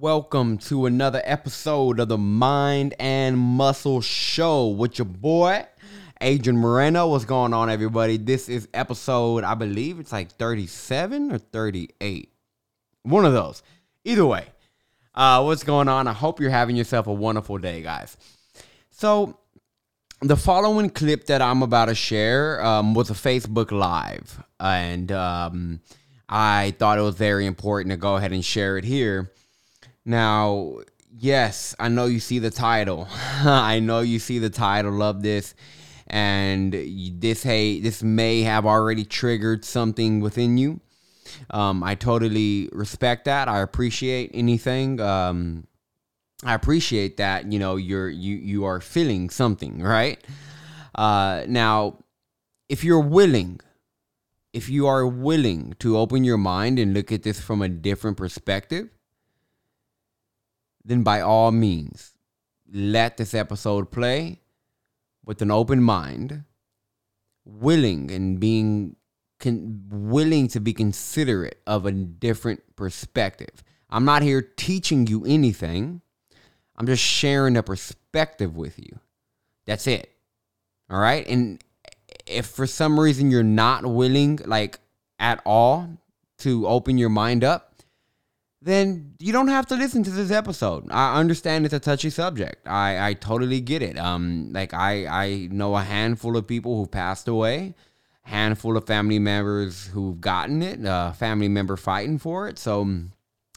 Welcome to another episode of the Mind and Muscle Show with your boy, Adrian Moreno. What's going on, everybody? This is episode, I believe it's like 37 or 38. One of those. Either way, uh, what's going on? I hope you're having yourself a wonderful day, guys. So, the following clip that I'm about to share um, was a Facebook Live, and um, I thought it was very important to go ahead and share it here. Now, yes, I know you see the title. I know you see the title of this, and this hey, this may have already triggered something within you. Um, I totally respect that. I appreciate anything. Um, I appreciate that. You know, you're you you are feeling something, right? Uh, now, if you're willing, if you are willing to open your mind and look at this from a different perspective then by all means, let this episode play with an open mind, willing and being con- willing to be considerate of a different perspective. I'm not here teaching you anything. I'm just sharing a perspective with you. That's it. All right? And if for some reason you're not willing like at all to open your mind up, then you don't have to listen to this episode. I understand it's a touchy subject. I, I totally get it. Um, like I, I know a handful of people who passed away, handful of family members who've gotten it, a family member fighting for it. So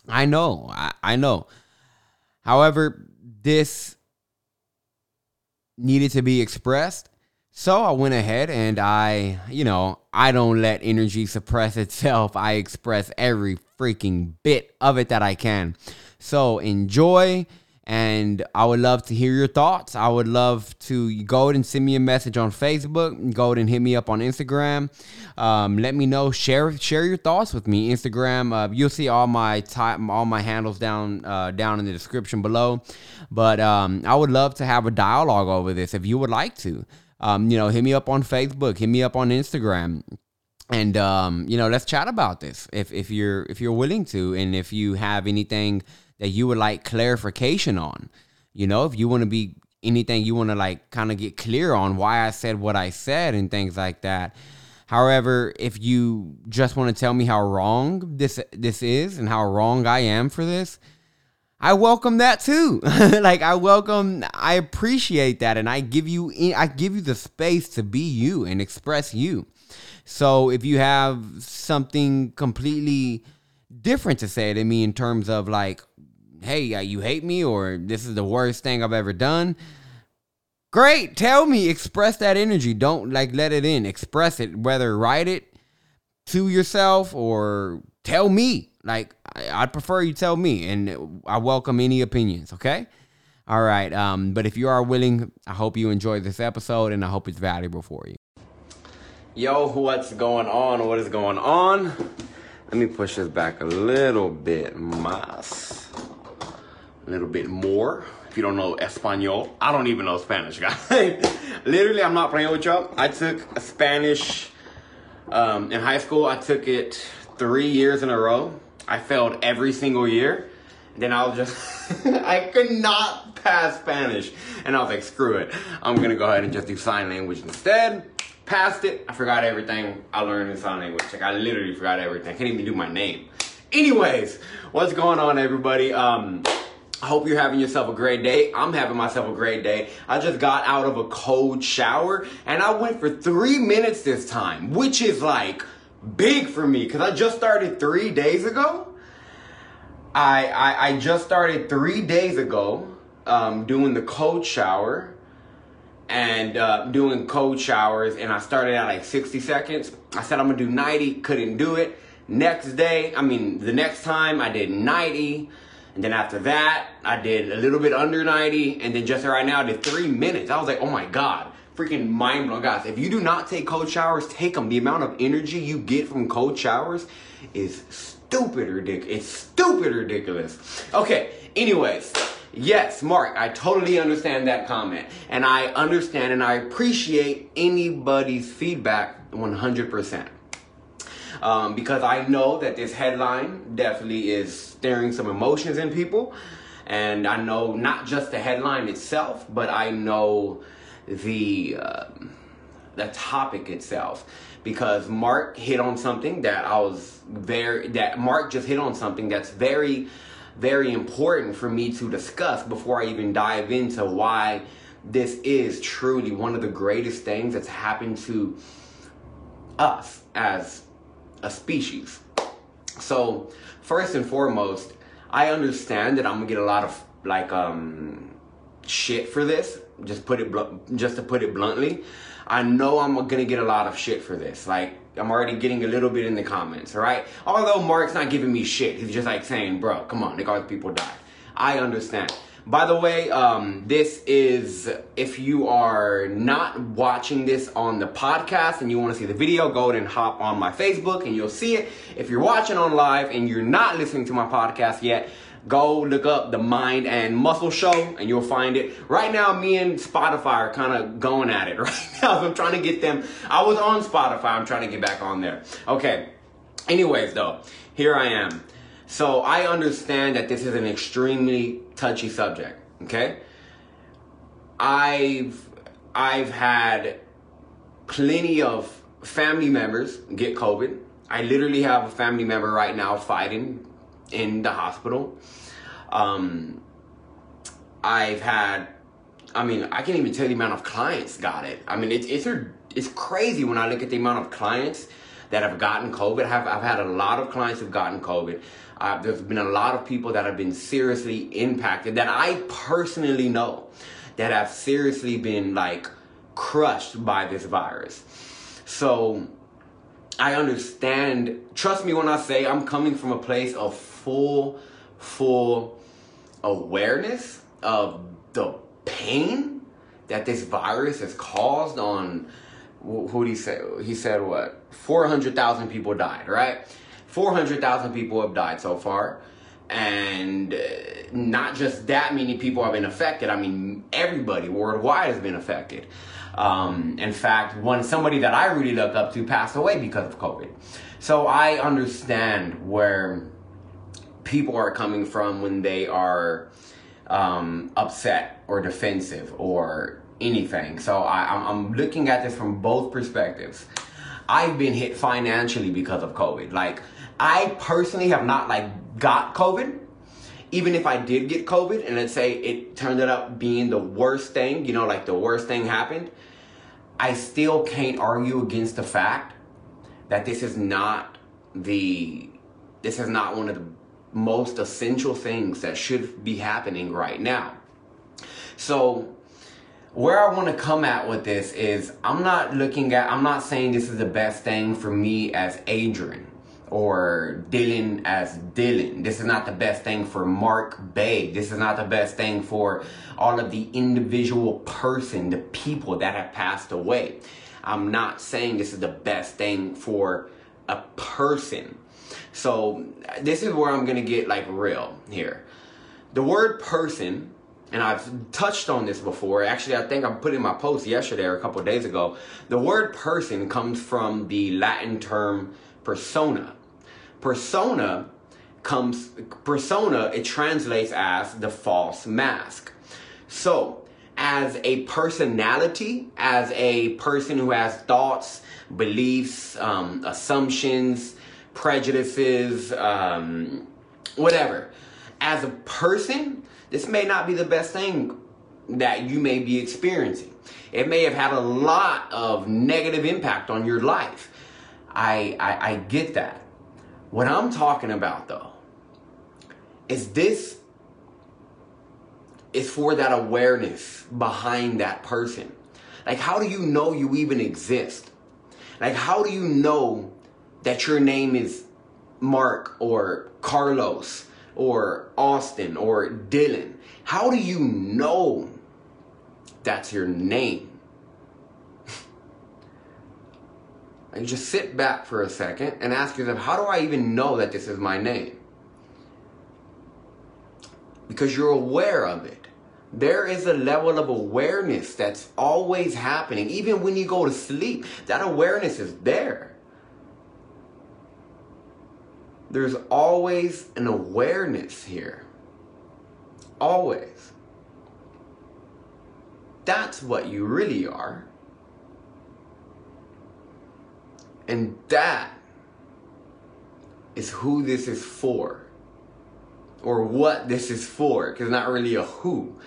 I know, I, I know. However, this needed to be expressed. So I went ahead and I, you know, I don't let energy suppress itself. I express every freaking bit of it that I can. So enjoy. And I would love to hear your thoughts. I would love to go and send me a message on Facebook. Go and hit me up on Instagram. Um, let me know. Share share your thoughts with me. Instagram. Uh, you'll see all my time, all my handles down uh, down in the description below. But um, I would love to have a dialogue over this if you would like to. Um, you know, hit me up on Facebook. Hit me up on Instagram and um, you know, let's chat about this if if you're if you're willing to, and if you have anything that you would like clarification on. You know, if you want to be anything you want to like kind of get clear on why I said what I said and things like that. However, if you just want to tell me how wrong this this is and how wrong I am for this, I welcome that too. like I welcome I appreciate that and I give you I give you the space to be you and express you. So if you have something completely different to say to me in terms of like, hey, you hate me or this is the worst thing I've ever done, great. Tell me, express that energy. Don't like let it in. Express it, whether write it to yourself or tell me. Like I'd prefer you tell me, and I welcome any opinions. Okay. All right. Um, but if you are willing, I hope you enjoy this episode and I hope it's valuable for you. Yo, what's going on? What is going on? Let me push this back a little bit más. A little bit more. If you don't know Espanol, I don't even know Spanish, guys. Literally, I'm not playing with y'all. I took Spanish um, in high school. I took it three years in a row. I failed every single year. Then I was just, I could not pass Spanish. And I was like, screw it. I'm gonna go ahead and just do sign language instead passed it. I forgot everything I learned in sign language. Like I literally forgot everything. I can't even do my name. Anyways, what's going on, everybody? Um, I hope you're having yourself a great day. I'm having myself a great day. I just got out of a cold shower and I went for three minutes this time, which is like big for me because I just started three days ago. I, I, I just started three days ago um, doing the cold shower and uh, doing cold showers and I started at like 60 seconds. I said I'm gonna do 90, couldn't do it. Next day, I mean the next time I did 90 and then after that I did a little bit under 90 and then just right now I did three minutes. I was like, oh my God, freaking mind blown. Guys, if you do not take cold showers, take them. The amount of energy you get from cold showers is stupid ridiculous. It's stupid ridiculous. Okay, anyways. Yes, Mark, I totally understand that comment. And I understand and I appreciate anybody's feedback 100%. um, because I know that this headline definitely is stirring some emotions in people. And I know not just the headline itself, but I know the uh, the topic itself because Mark hit on something that I was very that Mark just hit on something that's very very important for me to discuss before I even dive into why this is truly one of the greatest things that's happened to us as a species. So, first and foremost, I understand that I'm gonna get a lot of like um shit for this. Just put it bl- just to put it bluntly. I know I'm gonna get a lot of shit for this. Like I'm already getting a little bit in the comments, all right? Although Mark's not giving me shit. He's just like saying, bro, come on, look all people died. I understand. By the way, um, this is, if you are not watching this on the podcast and you want to see the video, go ahead and hop on my Facebook and you'll see it. If you're watching on live and you're not listening to my podcast yet, go look up the Mind and Muscle Show and you'll find it. Right now, me and Spotify are kind of going at it right now. I'm trying to get them. I was on Spotify. I'm trying to get back on there. Okay. Anyways, though, here I am. So I understand that this is an extremely touchy subject. Okay. I've I've had plenty of family members get COVID. I literally have a family member right now fighting in the hospital. Um, I've had, I mean, I can't even tell you the amount of clients got it. I mean, it's it's it's crazy when I look at the amount of clients that have gotten COVID. I've, I've had a lot of clients who've gotten COVID. Uh, there's been a lot of people that have been seriously impacted that I personally know that have seriously been like crushed by this virus. So I understand. Trust me when I say I'm coming from a place of full, full awareness of the pain that this virus has caused on who did he say? He said what? 400,000 people died, right? 400,000 people have died so far. And uh, not just that many people have been affected. I mean, everybody worldwide has been affected. Um, in fact, one somebody that I really look up to passed away because of COVID. So I understand where people are coming from when they are um, upset or defensive or anything. So I, I'm, looking at this from both perspectives. I've been hit financially because of COVID. Like I personally have not like got COVID. Even if I did get COVID and let's say it turned up being the worst thing, you know, like the worst thing happened, I still can't argue against the fact that this is not the this is not one of the most essential things that should be happening right now. So, where I want to come at with this is I'm not looking at, I'm not saying this is the best thing for me as Adrian or Dylan as Dylan. This is not the best thing for Mark Bay. This is not the best thing for all of the individual person, the people that have passed away. I'm not saying this is the best thing for a person. So this is where I'm gonna get like real here. The word person, and I've touched on this before. Actually, I think I put in my post yesterday or a couple days ago. The word person comes from the Latin term persona. Persona comes persona. It translates as the false mask. So as a personality, as a person who has thoughts, beliefs, um, assumptions, prejudices, um, whatever. As a person, this may not be the best thing that you may be experiencing. It may have had a lot of negative impact on your life. I, I, I get that. What I'm talking about though is this is for that awareness behind that person. Like, how do you know you even exist? Like, how do you know that your name is Mark or Carlos or Austin or Dylan? How do you know that's your name? and just sit back for a second and ask yourself, how do I even know that this is my name? Because you're aware of it. There is a level of awareness that's always happening. Even when you go to sleep, that awareness is there. There's always an awareness here. Always. That's what you really are. And that is who this is for. Or what this is for. Because not really a who.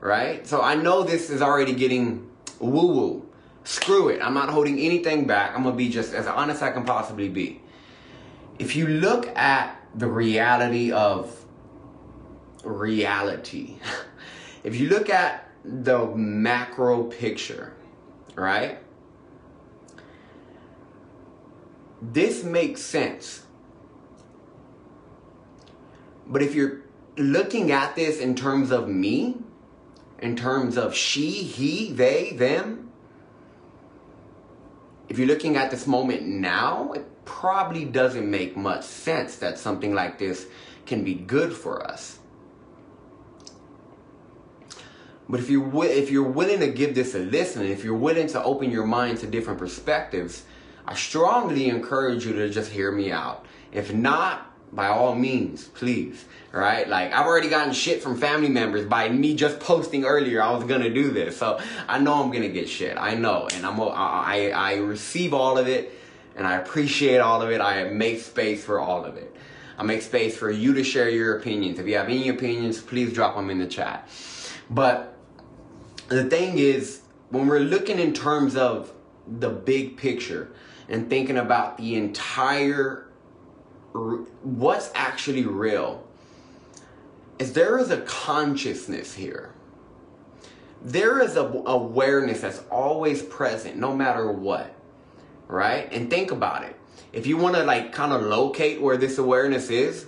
Right? So I know this is already getting woo woo. Screw it. I'm not holding anything back. I'm going to be just as honest as I can possibly be. If you look at the reality of reality, if you look at the macro picture, right? This makes sense. But if you're looking at this in terms of me, in terms of she, he, they, them, if you're looking at this moment now, probably doesn't make much sense that something like this can be good for us. But if you if you're willing to give this a listen, if you're willing to open your mind to different perspectives, I strongly encourage you to just hear me out. If not, by all means, please. Right? Like I've already gotten shit from family members by me just posting earlier I was gonna do this. So I know I'm gonna get shit. I know, and I'm I I receive all of it, and I appreciate all of it. I make space for all of it. I make space for you to share your opinions. If you have any opinions, please drop them in the chat. But the thing is, when we're looking in terms of the big picture and thinking about the entire what's actually real is there is a consciousness here there is a awareness that's always present no matter what right and think about it if you want to like kind of locate where this awareness is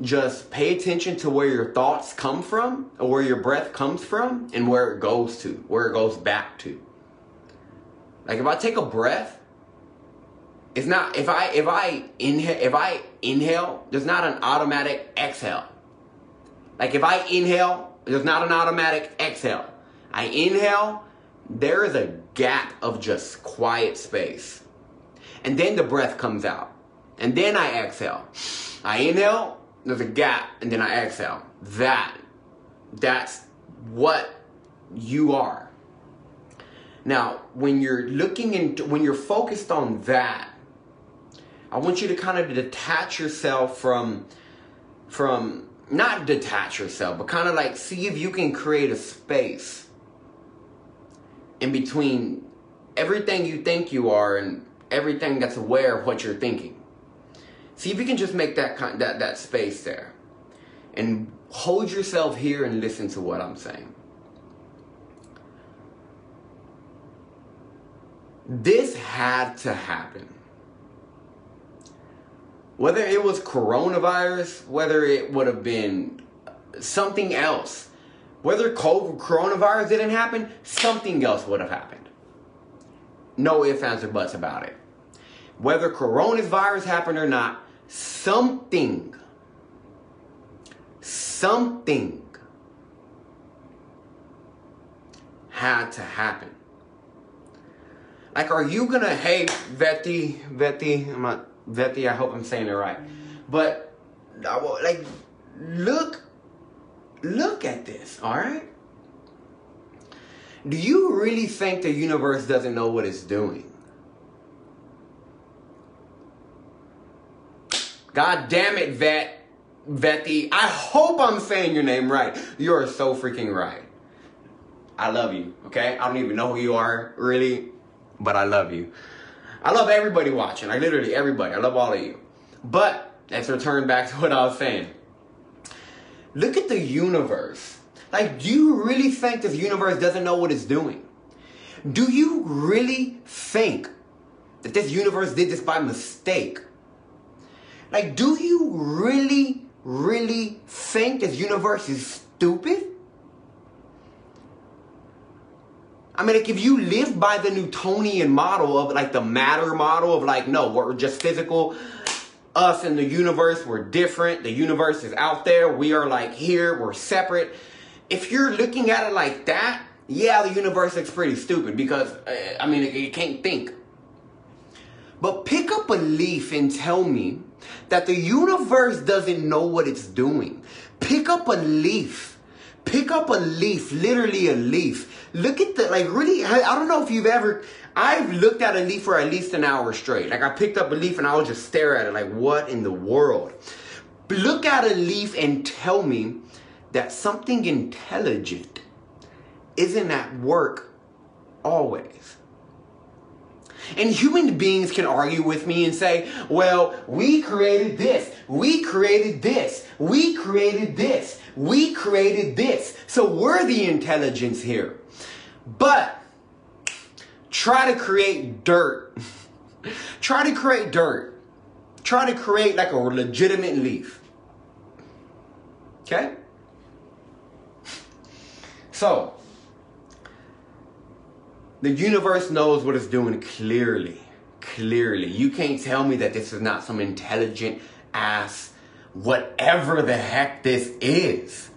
just pay attention to where your thoughts come from or where your breath comes from and where it goes to, where it goes back to. Like if I take a breath, it's not if I if I inhale if I inhale, there's not an automatic exhale. Like if I inhale, there's not an automatic exhale. I inhale, there is a gap of just quiet space. And then the breath comes out. And then I exhale. I inhale, there's a gap, and then I exhale. That, that's what you are. Now, when you're looking into, when you're focused on that, I want you to kind of detach yourself from, from, not detach yourself, but kind of like see if you can create a space in between everything you think you are and everything that's aware of what you're thinking. See if you can just make that that that space there, and hold yourself here and listen to what I'm saying. This had to happen. Whether it was coronavirus, whether it would have been something else, whether COVID, coronavirus didn't happen, something else would have happened. No ifs, ands, or buts about it. Whether coronavirus happened or not, something, something had to happen. Like, are you gonna, hey, Vetty, Vetty, I'm not, Vetty, I hope I'm saying it right. But, uh, like, look, look at this, all right? Do you really think the universe doesn't know what it's doing? God damn it, Vet. Vetty. I hope I'm saying your name right. You are so freaking right. I love you, okay? I don't even know who you are, really, but I love you. I love everybody watching. Like, literally everybody. I love all of you. But, let's return back to what I was saying. Look at the universe. Like, do you really think this universe doesn't know what it's doing? Do you really think that this universe did this by mistake? Like, do you really, really think this universe is stupid? I mean, like, if you live by the Newtonian model of like the matter model of like, no, we're just physical. Us and the universe, we're different. The universe is out there. We are like here. We're separate. If you're looking at it like that, yeah, the universe looks pretty stupid because, uh, I mean, it, it can't think. But pick up a leaf and tell me that the universe doesn't know what it's doing. Pick up a leaf. Pick up a leaf, literally a leaf. Look at the, like, really, I, don't know if you've ever, I've looked at a leaf for at least an hour straight. Like, I picked up a leaf and I would just stare at it, like, what in the world? Look at a leaf and tell me that something intelligent isn't at work always. And human beings can argue with me and say, well, we created this, we created this, we created this, we created this. So we're the intelligence here. But try to create dirt. try to create dirt. Try to create like a legitimate leaf. Okay? So, the universe knows what it's doing clearly. Clearly. You can't tell me that this is not some intelligent ass, whatever the heck this is.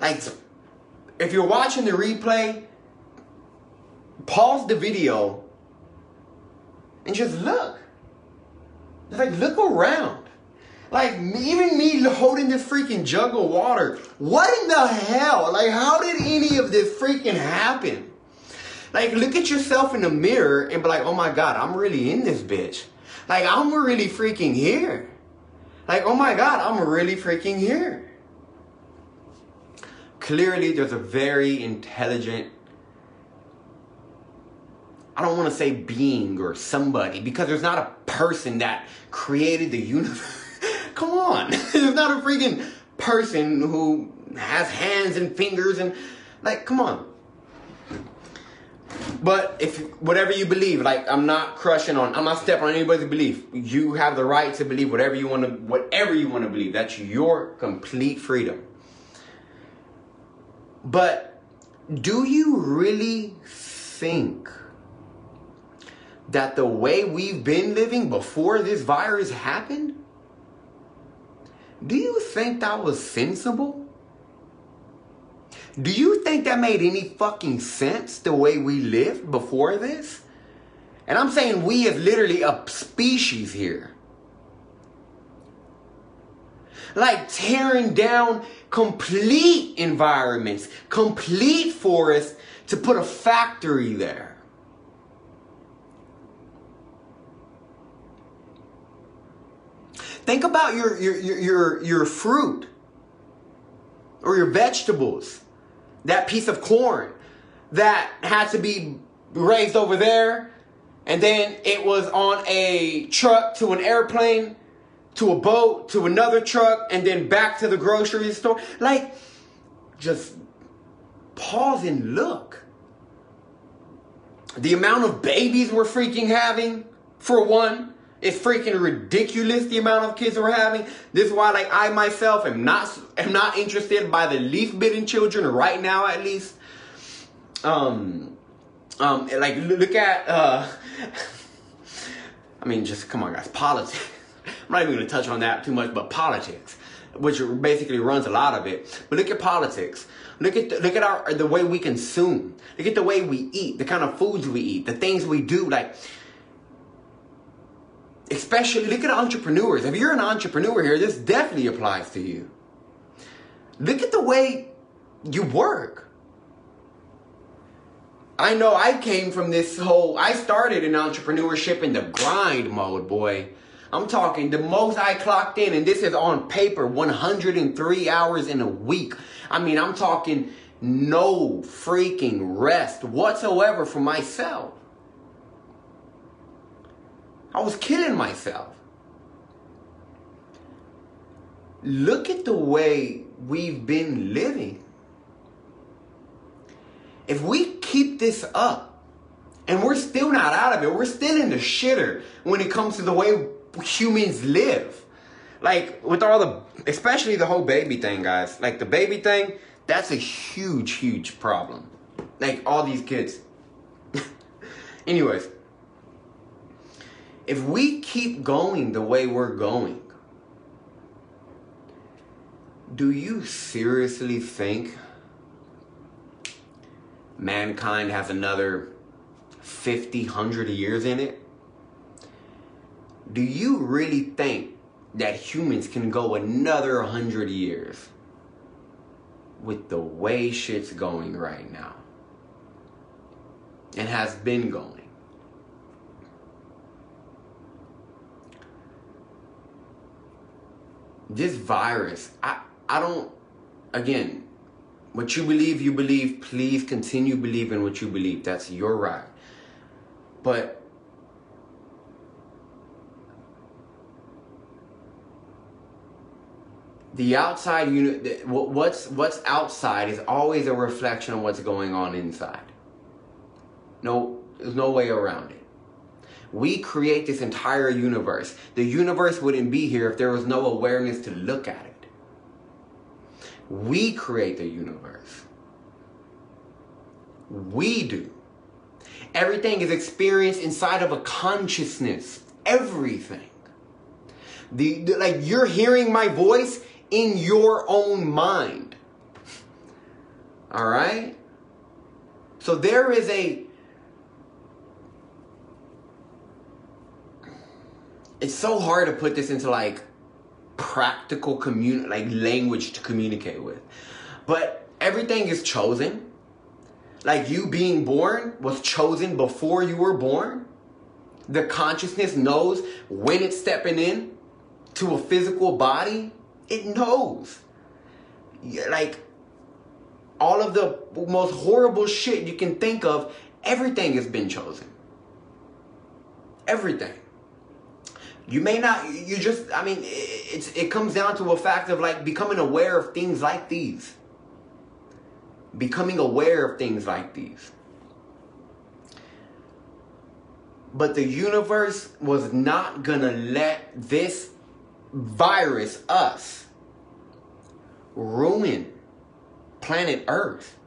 Like, if you're watching the replay, pause the video and just look. Like, look around. Like, even me holding this freaking jug of water. What in the hell? Like, how did any of this freaking happen? Like, look at yourself in the mirror and be like, oh my God, I'm really in this bitch. Like, I'm really freaking here. Like, oh my God, I'm really freaking here. Clearly, there's a very intelligent, I don't want to say being or somebody, because there's not a person that created the universe. Come on. there's not a freaking person who has hands and fingers and, like, come on. But if whatever you believe, like I'm not crushing on, I'm not stepping on anybody's belief. You have the right to believe whatever you want to, whatever you want to believe. That's your complete freedom. But do you really think that the way we've been living before this virus happened, do you think that was sensible? Do you think that made any fucking sense the way we lived before this? And I'm saying we as literally a species here. Like tearing down complete environments, complete forests to put a factory there. Think about your, your, your, your, your fruit or your vegetables that piece of corn that had to be raised over there and then it was on a truck to an airplane to a boat to another truck and then back to the grocery store. Like just pause and look. The amount of babies we're freaking having for one it's freaking ridiculous the amount of kids we're having. This is why, like, I myself am not am not interested by the leaf bit in children right now, at least. Um, um, like look at. Uh, I mean, just come on, guys. Politics. I'm not even gonna touch on that too much, but politics, which basically runs a lot of it. But look at politics. Look at the, look at our the way we consume. Look at the way we eat, the kind of foods we eat, the things we do. Like Especially, look at entrepreneurs. If you're an entrepreneur here, this definitely applies to you. Look at the way you work. I know I came from this whole, I started in entrepreneurship in the grind mode, boy. I'm talking the most I clocked in, and this is on paper 103 hours in a week. I mean, I'm talking no freaking rest whatsoever for myself. I was killing myself. Look at the way we've been living. If we keep this up and we're still not out of it, we're still in the shitter when it comes to the way humans live. Like with all the, especially the whole baby thing, guys. Like the baby thing, that's a huge, huge problem. Like all these kids. Anyways, if we keep going the way we're going, do you seriously think mankind has another 50, 100 years in it? do you really think that humans can go another hundred years with the way shit's going right now? And has been going. This virus, I, I don't, again, what you believe, you believe. Please continue believing what you believe. That's your right. But the outside unit what's what's outside is always a reflection of what's going on inside no there's no way around it we create this entire universe. The universe wouldn't be here if there was no awareness to look at it. We create the universe. We do. Everything is experienced inside of a consciousness. Everything. The, the like you're hearing my voice in your own mind. All right? So there is a it's so hard to put this into like practical commun like language to communicate with. But everything is chosen. Like you being born was chosen before you were born. The consciousness knows when it's stepping in to a physical body it knows. Like all of the most horrible shit you can think of, everything has been chosen. Everything. You may not, you just, I mean, it's, it comes down to a fact of like becoming aware of things like these. Becoming aware of things like these. But the universe was not gonna let this virus, us, ruin planet Earth.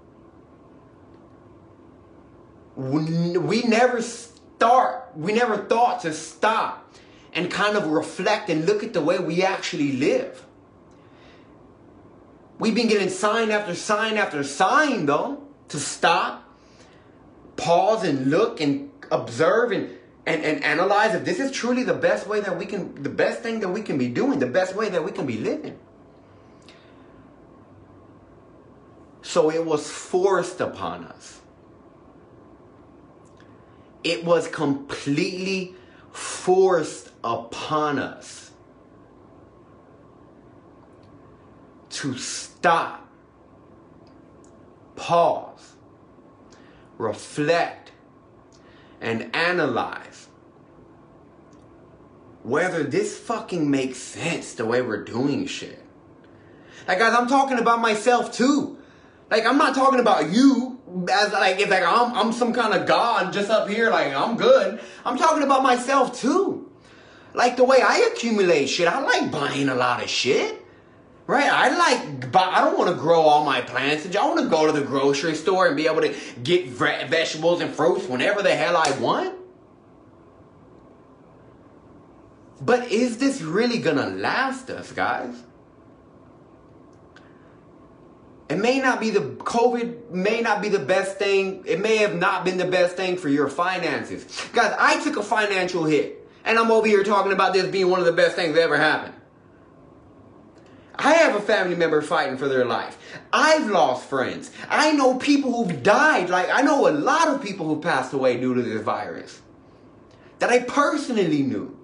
We never start, we never thought to stop and kind of reflect and look at the way we actually live. We've been getting sign after sign after sign, though, to stop, pause, and look and observe and and, and analyze if this is truly the best way that we can, the best thing that we can be doing, the best way that we can be living. So it was forced upon us. It was completely forced upon us to stop, pause, reflect, and analyze whether this fucking makes sense the way we're doing shit. Like, guys, I'm talking about myself too. Like, I'm not talking about you as like if like I'm I'm some kind of god just up here, like I'm good. I'm talking about myself too. Like the way I accumulate shit, I like buying a lot of shit. Right? I like, I don't want to grow all my plants. I want to go to the grocery store and be able to get vegetables and fruits whenever the hell I want. But is this really gonna last us, guys? It may not be the COVID may not be the best thing. It may have not been the best thing for your finances. Guys, I took a financial hit. And I'm over here talking about this being one of the best things that ever happened. I have a family member fighting for their life. I've lost friends. I know people who've died. Like, I know a lot of people who passed away due to this virus that I personally knew.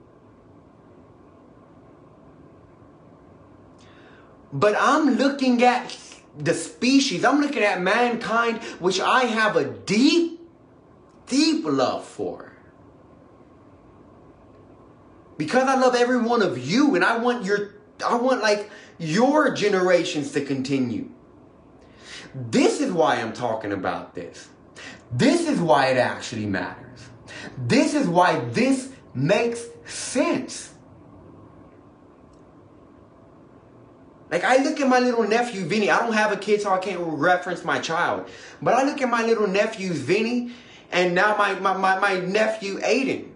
But I'm looking at the species, I'm looking at mankind, which I have a deep, deep love for. Because I love every one of you and I want your I want like your generations to continue. This is why I'm talking about this. This is why it actually matters. This is why this makes sense. Like I look at my little nephew Vinny. I don't have a kid, so I can't reference my child. But I look at my little nephews Vinny, and now my, my, my, my nephew Aiden.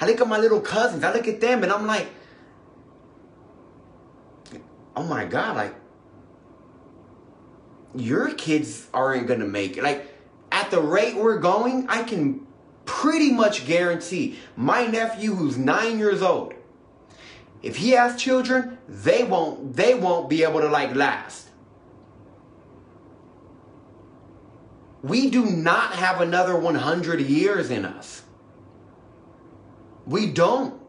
I look at my little cousins. I look at them, and I'm like, oh my god, like your kids aren't gonna make it. Like at the rate we're going, I can pretty much guarantee my nephew who's nine years old, if he has children, they won't they won't be able to like last. We do not have another 100 years in us. We don't.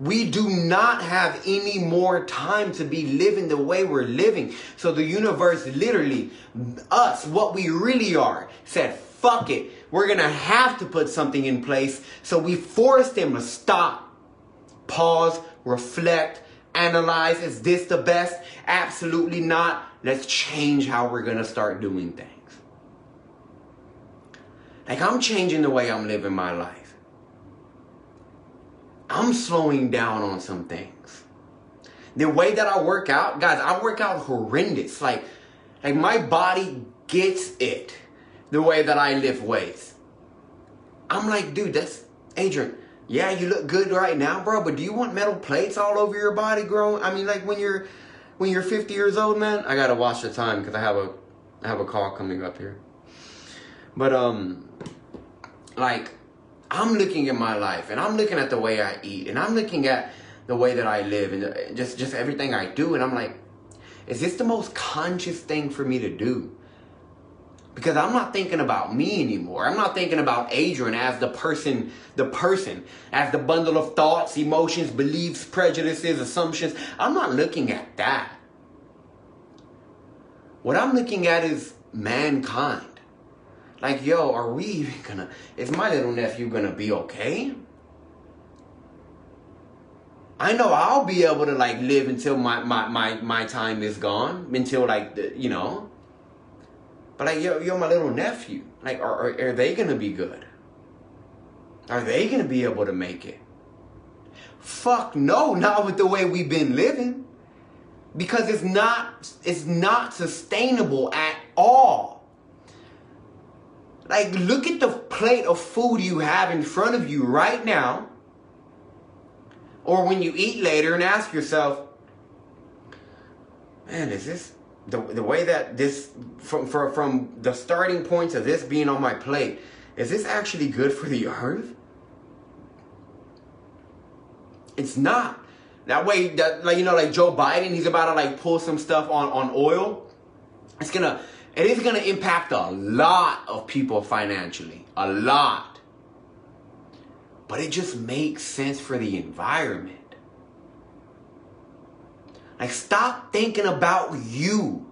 We do not have any more time to be living the way we're living. So the universe literally, us, what we really are, said, fuck it. We're going to have to put something in place. So we forced them to stop, pause, reflect, analyze. Is this the best? Absolutely not. Let's change how we're going to start doing things. Like I'm changing the way I'm living my life. I'm slowing down on some things. The way that I work out, guys, I work out horrendous. Like, like my body gets it. The way that I lift weights. I'm like, dude, that's Adrian. Yeah, you look good right now, bro. But do you want metal plates all over your body, growing? I mean, like when you're when you're 50 years old, man. I gotta watch the time because I have a I have a call coming up here. But um, like I'm looking at my life and I'm looking at the way I eat and I'm looking at the way that I live and just just everything I do and I'm like, is this the most conscious thing for me to do? Because I'm not thinking about me anymore. I'm not thinking about Adrian as the person, the person, as the bundle of thoughts, emotions, beliefs, prejudices, assumptions. I'm not looking at that. What I'm looking at is mankind. Like, yo, are we even gonna, is my little nephew gonna be okay? I know I'll be able to like live until my, my, my, my time is gone, until like, the, you know. But like, yo, yo, my little nephew, like, are, are, are they gonna be good? Are they gonna be able to make it? Fuck no, not with the way we've been living. Because it's not, it's not sustainable at all. Like, look at the plate of food you have in front of you right now. Or when you eat later and ask yourself, man, is this the, the way that this, from, from, from the starting points of this being on my plate, is this actually good for the earth? It's not. That way, that, like, you know, like Joe Biden, he's about to like pull some stuff on, on oil. It's gonna it is to impact a lot of people financially. A lot. But it just makes sense for the environment. Like, stop thinking about you.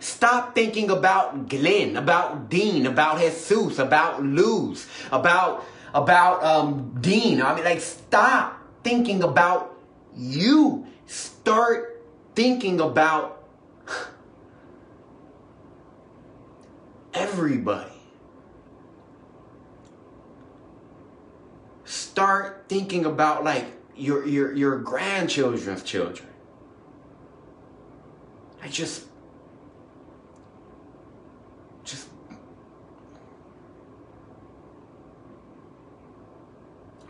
Stop thinking about Glenn, about Dean, about Jesus, about Luz, about about um, Dean. I mean, like, stop thinking about you. Start thinking about everybody. Start thinking about like your your your grandchildren's children. I just just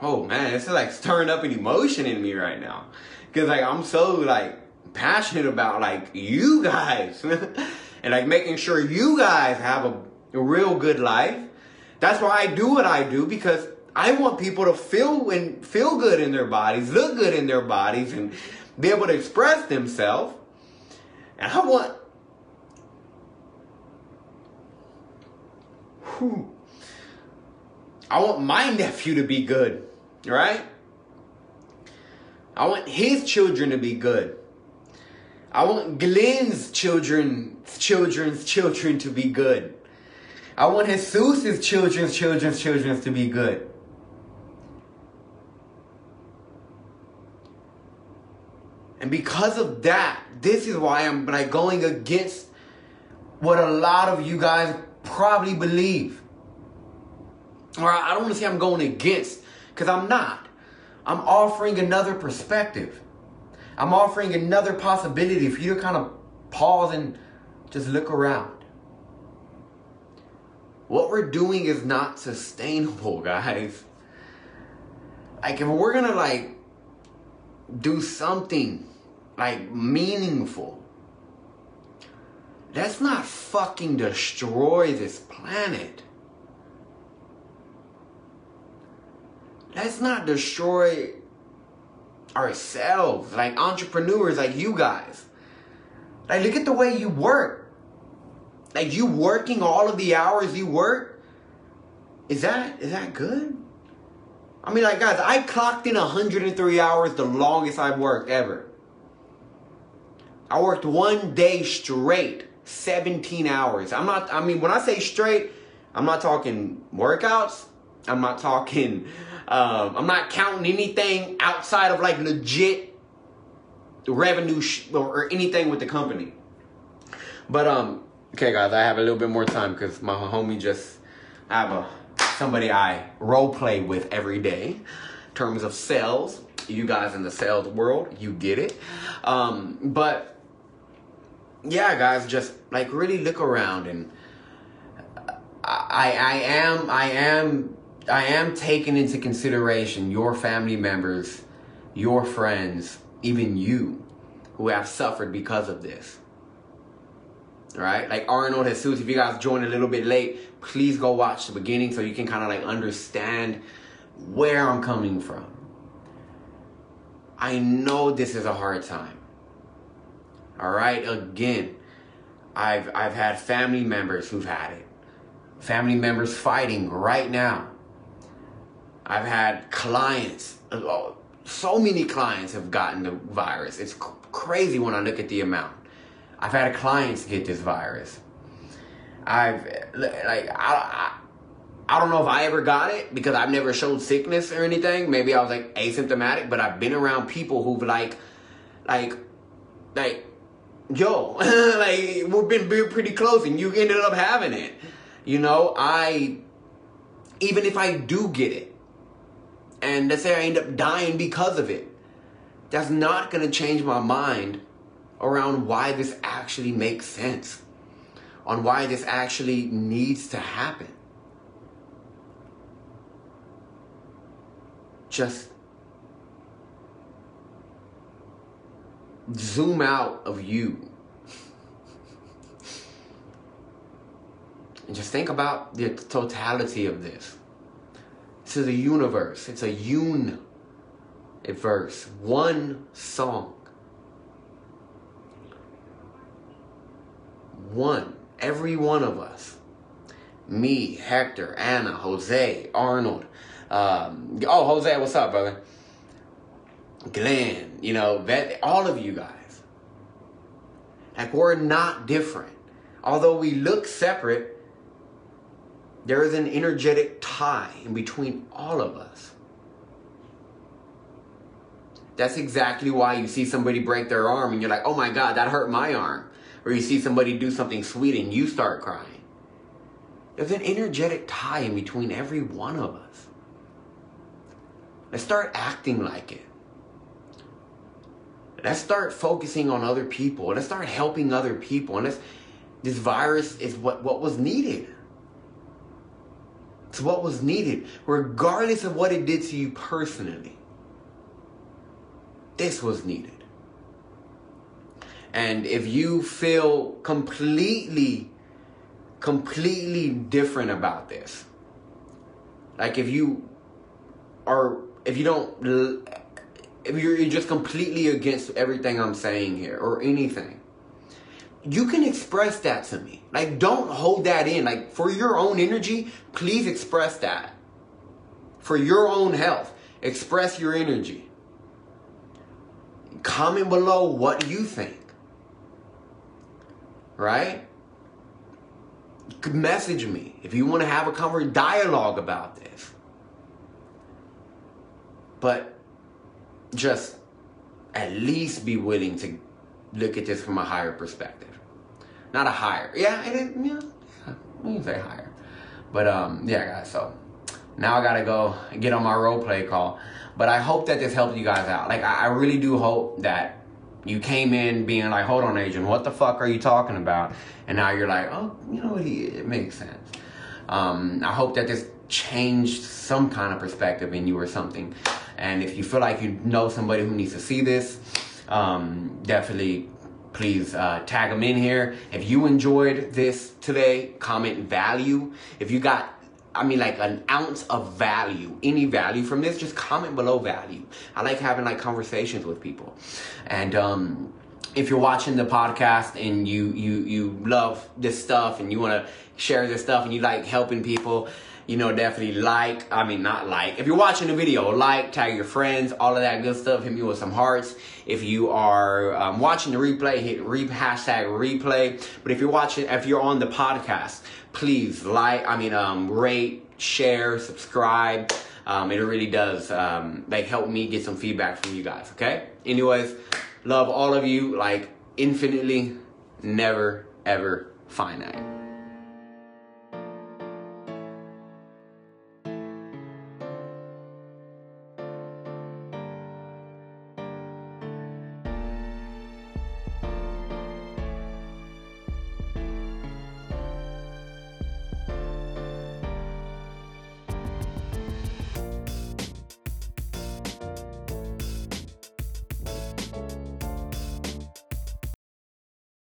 Oh man, it's like stirring up an emotion in me right now. Cause like I'm so like passionate about like you guys. and like making sure you guys have a, a real good life. That's why I do what I do because I want people to feel and feel good in their bodies, look good in their bodies, and be able to express themselves. And I want, whew, I want my nephew to be good, right? I want his children to be good. I want Glenn's children's children's children to be good. I want Jesus' children's children's children to be good. And because of that, this is why I'm like going against what a lot of you guys probably believe. Or I don't want to say I'm going against, because I'm not. I'm offering another perspective. I'm offering another possibility for you to kind of pause and just look around. What we're doing is not sustainable, guys. Like if we're gonna like do something like meaningful. Let's not fucking destroy this planet. Let's not destroy ourselves, like entrepreneurs, like you guys. Like, look at the way you work. Like, you working all of the hours you work. Is that is that good? I mean, like, guys, I clocked in 103 hours, the longest I've worked ever. I worked one day straight, 17 hours. I'm not, I mean, when I say straight, I'm not talking workouts. I'm not talking, um, I'm not counting anything outside of like legit revenue sh- or, or anything with the company. But, um, okay, guys, I have a little bit more time because my homie just, I have a somebody I role play with every day. In terms of sales, you guys in the sales world, you get it. Um, but yeah, guys, just like really look around and I, I am, I am, I am taking into consideration your family members, your friends, even you who have suffered because of this right? Like Arnold Jesus, if you guys joined a little bit late, please go watch the beginning so you can kind of like understand where I'm coming from. I know this is a hard time. All right, again, I've I've had family members who've had it. Family members fighting right now. I've had clients, uh, oh, so many clients have gotten the virus. It's crazy when I look at the amount. I've had clients get this virus. I've like I, I I don't know if I ever got it because I've never showed sickness or anything. Maybe I was like asymptomatic, but I've been around people who've like like like yo like we've been being pretty close and you ended up having it. You know, I even if I do get it and let's say I end up dying because of it, that's not gonna change my mind around why this actually makes sense, on why this actually needs to happen. Just zoom out of you and just think about the totality of this. This is a universe. It's a universe. One song. one, every one of us, me, Hector, Anna, Jose, Arnold, um, oh, Jose, what's up, brother? Glenn, you know, that all of you guys. Like, we're not different. Although we look separate, there is an energetic tie in between all of us. That's exactly why you see somebody break their arm and you're like, oh my God, that hurt my arm or you see somebody do something sweet and you start crying. There's an energetic tie in between every one of us. Let's start acting like it. Let's start focusing on other people. Let's start helping other people. And this this virus is what, what was needed. It's what was needed, regardless of what it did to you personally. This was needed. And if you feel completely, completely different about this, like if you are, if you don't, if you're just completely against everything I'm saying here or anything, you can express that to me. Like, don't hold that in. Like, for your own energy, please express that. For your own health, express your energy. Comment below what you think right? Message me if you want to have a conversation, dialogue about this. But just at least be willing to look at this from a higher perspective. Not a higher. Yeah, it is, yeah, yeah we say higher. But um, yeah, guys, so now I gotta go get on my role play call. But I hope that this helped you guys out. Like I, I really do hope that you came in being like, hold on, Adrian, what the fuck are you talking about? And now you're like, oh, you know, what? it makes sense. Um, I hope that this changed some kind of perspective in you or something. And if you feel like you know somebody who needs to see this, um, definitely please uh, tag them in here. If you enjoyed this today, comment value. If you got I mean, like an ounce of value, any value from this, just comment below value. I like having like conversations with people. And, um, if you're watching the podcast and you you you love this stuff and you want to share this stuff and you like helping people you know definitely like i mean not like. If you're watching the video like tag your friends all of that good stuff hit me with some hearts. If you are um, watching the replay hit re- hashtag replay. But if you're watching if you're on the podcast please like i mean um, rate share subscribe. Um, it really does um, like help me get some feedback from you guys okay? Anyways Love all of you like infinitely, never, ever finite.